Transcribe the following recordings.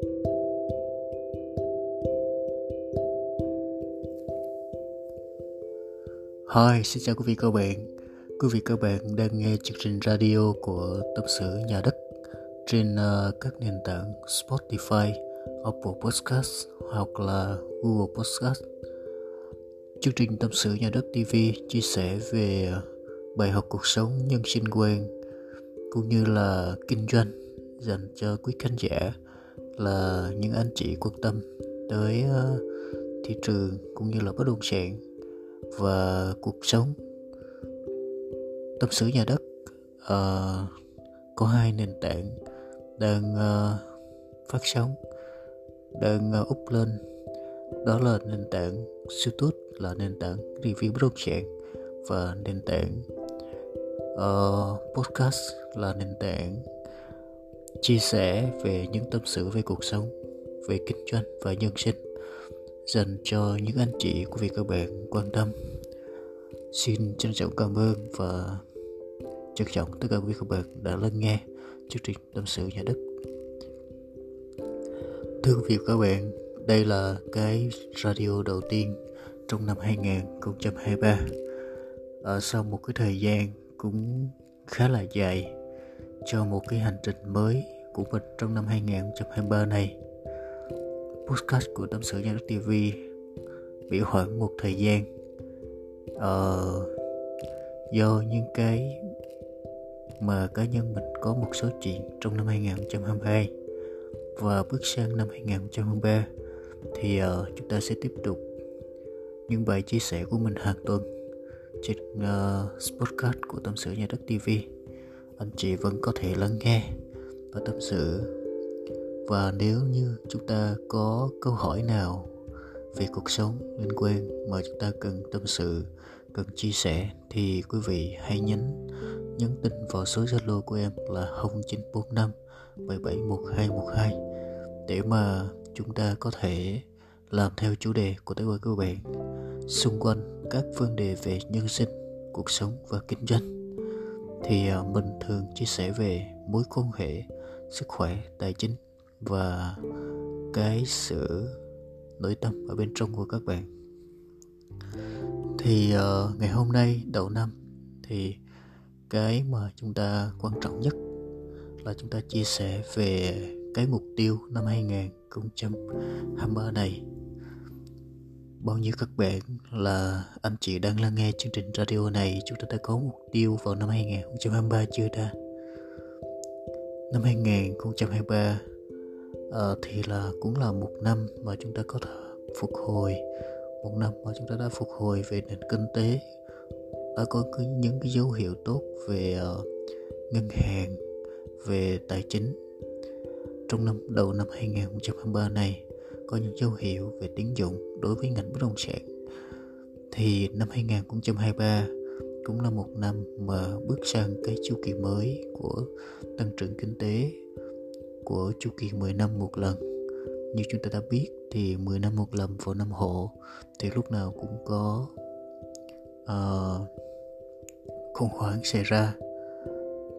Hi, xin chào quý vị các bạn. Quý vị các bạn đang nghe chương trình radio của Tâm sự Nhà đất trên uh, các nền tảng Spotify, Apple Podcast hoặc là Google Podcast. Chương trình Tâm sự Nhà đất TV chia sẻ về bài học cuộc sống nhân sinh quen cũng như là kinh doanh dành cho quý khán giả là những anh chị quan tâm tới ờ, thị trường cũng như là bất động sản và cuộc sống tâm sự nhà đất. Uh, có hai nền tảng đang uh, phát sóng đang uh, lên. Đó là nền tảng youtube là nền tảng review bất động sản và nền tảng uh, podcast là nền tảng chia sẻ về những tâm sự về cuộc sống, về kinh doanh và nhân sinh, dành cho những anh chị của vị các bạn quan tâm. Xin trân trọng cảm ơn và trân trọng tất cả quý các bạn đã lắng nghe chương trình tâm sự nhà đất. Thưa quý vị các bạn, đây là cái radio đầu tiên trong năm 2023 ở sau một cái thời gian cũng khá là dài cho một cái hành trình mới của mình trong năm 2023 này. Podcast của tâm sự nhà đất TV bị hoãn một thời gian. Ờ, do những cái mà cá nhân mình có một số chuyện trong năm 2022 và bước sang năm 2023 thì uh, chúng ta sẽ tiếp tục những bài chia sẻ của mình hàng tuần trên uh, podcast của tâm sự nhà đất TV anh chị vẫn có thể lắng nghe và tâm sự. Và nếu như chúng ta có câu hỏi nào về cuộc sống liên quan mà chúng ta cần tâm sự cần chia sẻ thì quý vị hãy nhấn nhấn tin vào số Zalo của em là 0945 771212 để mà chúng ta có thể làm theo chủ đề của tế bào các bạn xung quanh các vấn đề về nhân sinh, cuộc sống và kinh doanh thì à, mình thường chia sẻ về mối quan hệ, sức khỏe, tài chính và cái sự nội tâm ở bên trong của các bạn. Thì uh, ngày hôm nay đầu năm thì cái mà chúng ta quan trọng nhất là chúng ta chia sẻ về cái mục tiêu năm 2023 này bao nhiêu các bạn là anh chị đang lắng nghe chương trình radio này? Chúng ta đã có mục tiêu vào năm 2023 chưa ta? Năm 2023 à, ờ, thì là cũng là một năm mà chúng ta có thể phục hồi. Một năm mà chúng ta đã phục hồi về nền kinh tế đã có những cái dấu hiệu tốt về uh, ngân hàng về tài chính. Trong năm đầu năm 2023 này có những dấu hiệu về tín dụng đối với ngành bất động sản. Thì năm 2023 cũng là một năm mà bước sang cái chu kỳ mới của tăng trưởng kinh tế của chu kỳ 10 năm một lần. Như chúng ta đã biết thì 10 năm một lần vào năm hộ thì lúc nào cũng có uh, khủng hoảng xảy ra.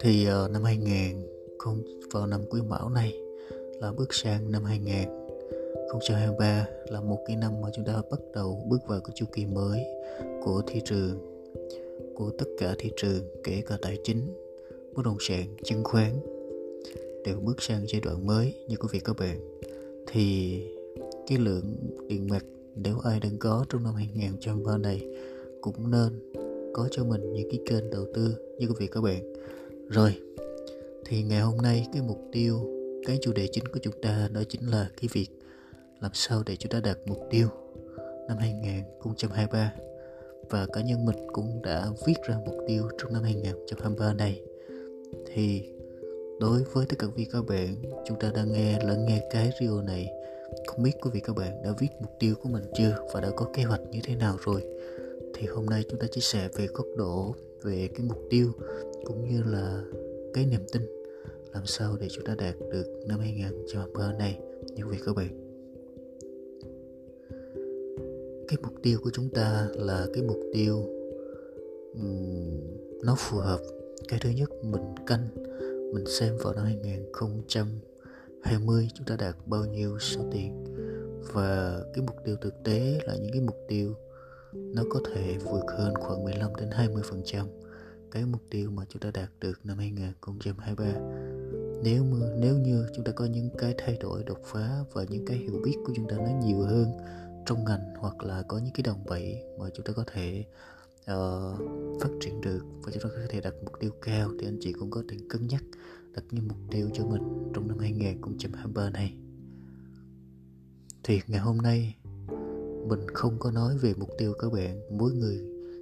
Thì uh, năm 2000 không vào năm quý mão này là bước sang năm 2023 là một cái năm mà chúng ta bắt đầu bước vào cái chu kỳ mới của thị trường, của tất cả thị trường, kể cả tài chính, bất động sản, chứng khoán. Đều bước sang giai đoạn mới, như quý vị các bạn, thì cái lượng tiền mặt nếu ai đang có trong năm 2023 này cũng nên có cho mình những cái kênh đầu tư, như quý vị các bạn. Rồi, thì ngày hôm nay cái mục tiêu, cái chủ đề chính của chúng ta đó chính là cái việc làm sao để chúng ta đạt mục tiêu? Năm 2023 và cá nhân mình cũng đã viết ra mục tiêu trong năm 2023 này. Thì đối với tất cả quý các bạn, chúng ta đang nghe, lắng nghe cái radio này. Không biết quý vị các bạn đã viết mục tiêu của mình chưa và đã có kế hoạch như thế nào rồi? Thì hôm nay chúng ta chia sẻ về góc độ, về cái mục tiêu cũng như là cái niềm tin. Làm sao để chúng ta đạt được năm 2023 này, như vậy các bạn? Cái mục tiêu của chúng ta là cái mục tiêu um, nó phù hợp. Cái thứ nhất mình canh mình xem vào năm 2020 chúng ta đạt bao nhiêu số tiền. Và cái mục tiêu thực tế là những cái mục tiêu nó có thể vượt hơn khoảng 15 đến 20 phần trăm cái mục tiêu mà chúng ta đạt được năm 2023 nếu mà, nếu như chúng ta có những cái thay đổi đột phá và những cái hiểu biết của chúng ta nó nhiều hơn trong ngành hoặc là có những cái đồng bẩy mà chúng ta có thể uh, phát triển được và chúng ta có thể đặt mục tiêu cao thì anh chị cũng có thể cân nhắc đặt những mục tiêu cho mình trong năm 2023 này. Thì ngày hôm nay mình không có nói về mục tiêu các bạn. Mỗi người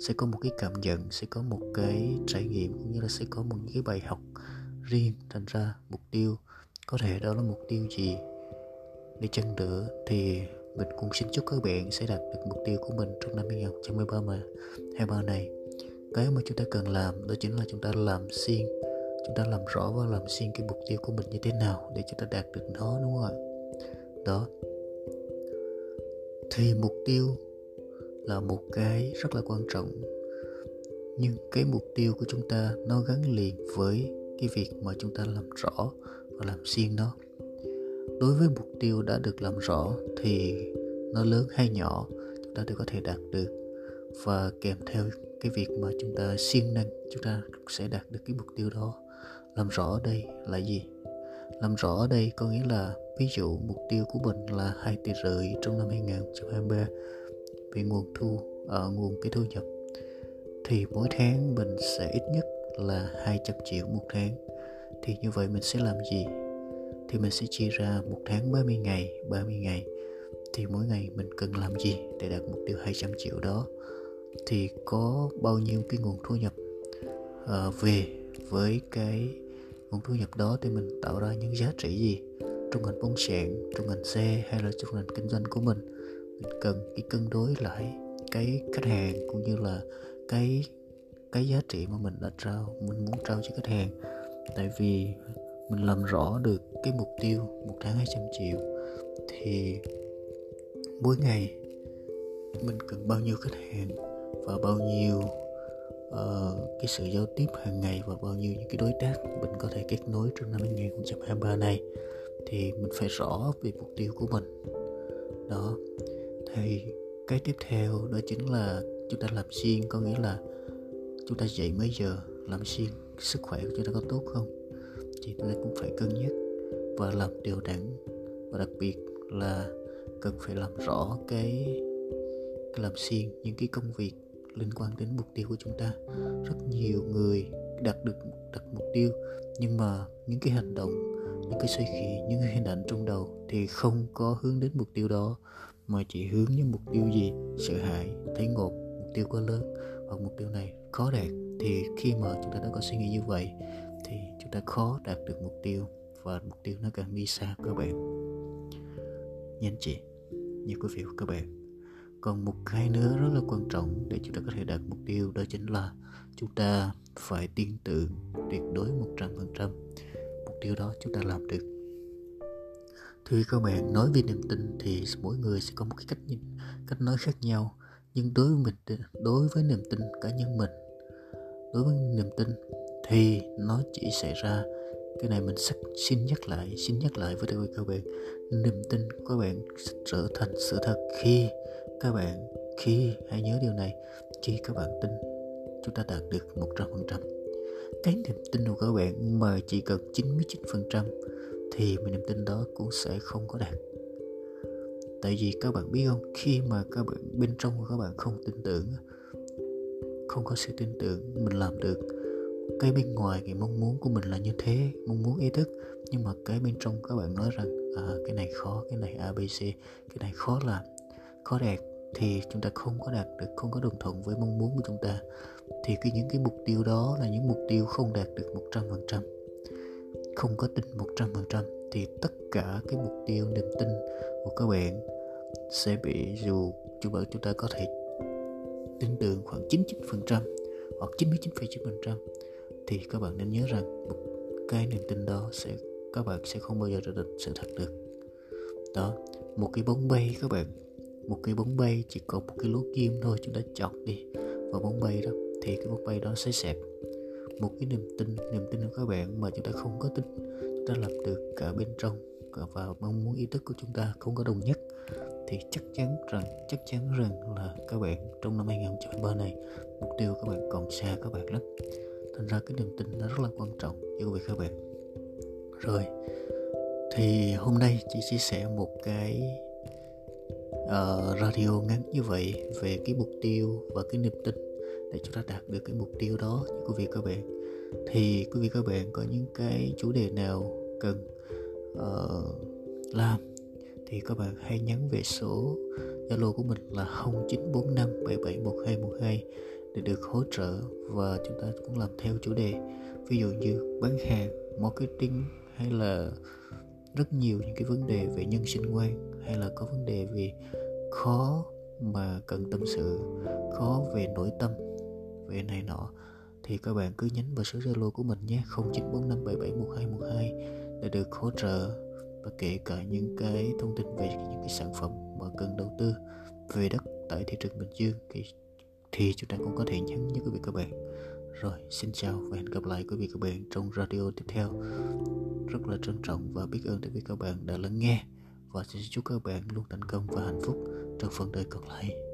sẽ có một cái cảm nhận sẽ có một cái trải nghiệm cũng như là sẽ có một cái bài học riêng. Thành ra mục tiêu có thể đó là mục tiêu gì để chăng nữa thì mình cũng xin chúc các bạn sẽ đạt được mục tiêu của mình trong năm 2023 mà. 23 này, cái mà chúng ta cần làm đó chính là chúng ta làm xuyên, chúng ta làm rõ và làm xuyên cái mục tiêu của mình như thế nào để chúng ta đạt được nó, đúng không ạ? Đó. Thì mục tiêu là một cái rất là quan trọng, nhưng cái mục tiêu của chúng ta nó gắn liền với cái việc mà chúng ta làm rõ và làm xuyên nó đối với mục tiêu đã được làm rõ thì nó lớn hay nhỏ chúng ta đều có thể đạt được. Và kèm theo cái việc mà chúng ta siêng năng chúng ta sẽ đạt được cái mục tiêu đó. Làm rõ ở đây là gì? Làm rõ ở đây có nghĩa là ví dụ mục tiêu của mình là 2 tỷ rưỡi trong năm 2023 về nguồn thu ở uh, nguồn cái thu nhập thì mỗi tháng mình sẽ ít nhất là 200 triệu một tháng. Thì như vậy mình sẽ làm gì? Thì mình sẽ chia ra một tháng 30 ngày 30 ngày. Thì mỗi ngày mình cần làm gì để đạt mục tiêu 200 triệu đó? Thì có bao nhiêu cái nguồn thu nhập uh, về với cái nguồn thu nhập đó thì mình tạo ra những giá trị gì trong ngành bất sản trong ngành xe hay là trong ngành kinh doanh của mình? Mình cần cái cân đối lại cái khách hàng cũng như là cái cái giá trị mà mình đã trao mình muốn trao cho khách hàng. Tại vì mình làm rõ được cái mục tiêu một tháng 200 triệu thì mỗi ngày mình cần bao nhiêu khách hàng và bao nhiêu uh, cái sự giao tiếp hàng ngày và bao nhiêu những cái đối tác mình có thể kết nối trong năm 2023 này thì mình phải rõ về mục tiêu của mình. Đó thì cái tiếp theo đó chính là chúng ta làm xuyên có nghĩa là chúng ta dậy mấy giờ làm xuyên sức khỏe của chúng ta có tốt không? Thì chúng ta cũng phải cân nhắc và làm điều đẳng và đặc biệt là cần phải làm rõ cái, cái làm xuyên những cái công việc liên quan đến mục tiêu của chúng ta. Rất nhiều người đạt được đặt mục tiêu nhưng mà những cái hành động những cái suy nghĩ những cái hình ảnh trong đầu thì không có hướng đến mục tiêu đó mà chỉ hướng những mục tiêu gì? Sợ hãi thấy ngột mục tiêu quá lớn. Hoặc mục tiêu này khó đạt thì khi mà chúng ta đã có suy nghĩ như vậy thì chúng ta khó đạt được mục tiêu và mục tiêu nó càng đi xa các bạn nha anh chị như quý vị và các bạn. Còn một cái nữa rất là quan trọng để chúng ta có thể đạt mục tiêu đó chính là chúng ta phải tin tưởng tuyệt đối 100% mục tiêu đó chúng ta làm được. Thưa các bạn, nói về niềm tin thì mỗi người sẽ có một cái cách nhìn, cách nói khác nhau. Nhưng đối với mình, đối với niềm tin cá nhân mình, đối với niềm tin thì nó chỉ xảy ra, cái này mình xin nhắc lại, xin nhắc lại với các bạn. Niềm tin của các bạn trở thành sự thật khi các bạn, khi hãy nhớ điều này, khi các bạn tin, chúng ta đạt được 100% cái niềm tin của các bạn mà chỉ cần 99% thì niềm tin đó cũng sẽ không có đạt. Tại vì các bạn biết không, khi mà các bạn, bên trong của các bạn không tin tưởng, không có sự tin tưởng mình làm được cái bên ngoài cái mong muốn của mình là như thế mong muốn ý thức. Nhưng mà cái bên trong các bạn nói rằng à, cái này khó cái này abc cái này khó làm khó đạt thì chúng ta không có đạt được không có đồng thuận với mong muốn của chúng ta. Thì cái những cái mục tiêu đó là những mục tiêu không đạt được một trăm phần trăm không có tin một trăm phần trăm thì tất cả cái mục tiêu niềm tin của các bạn sẽ bị dù chúng bạn chúng ta có thể tin tưởng khoảng 99% hoặc 99,9% thì các bạn nên nhớ rằng một cái niềm tin đó sẽ, các bạn sẽ không bao giờ trở thành sự thật được. Đó, một cái bóng bay các bạn. Một cái bóng bay chỉ có một cái lỗ kim thôi, chúng ta chọc đi. Vào bóng bay đó, thì cái bóng bay đó sẽ xẹp. Một cái niềm tin niềm tin của các bạn mà chúng ta không có tin, chúng ta lập được cả bên trong và mong muốn ý thức của chúng ta không có đồng nhất, thì chắc chắn rằng, chắc chắn rằng là các bạn trong năm 2023 này, mục tiêu các bạn còn xa các bạn lắm thành ra cái niềm tin nó rất là quan trọng như quý vị các bạn. Rồi thì hôm nay chị chia sẻ một cái uh, radio ngắn như vậy về cái mục tiêu và cái niềm tin để chúng ta đạt được cái mục tiêu đó như quý vị các bạn. Thì quý vị các bạn có những cái chủ đề nào cần uh, làm thì các bạn hãy nhắn về số Zalo của mình là 0945771212 để được hỗ trợ và chúng ta cũng làm theo chủ đề. Ví dụ như bán hàng, marketing hay là rất nhiều những cái vấn đề về nhân sinh quan, hay là có vấn đề về khó mà cần tâm sự, khó về nội tâm, về này nọ, thì các bạn cứ nhấn vào số Zalo của mình nhé 0945771212 để được hỗ trợ và kể cả những cái thông tin về những cái sản phẩm mà cần đầu tư về đất tại thị trường Bình Dương. Thì thì chúng ta cũng có thể nhắn với quý vị các bạn. Rồi, xin chào và hẹn gặp lại quý vị các bạn trong radio tiếp theo. Rất là trân trọng và biết ơn tới quý vị các bạn đã lắng nghe. Và xin chúc các bạn luôn thành công và hạnh phúc trong phần đời còn lại.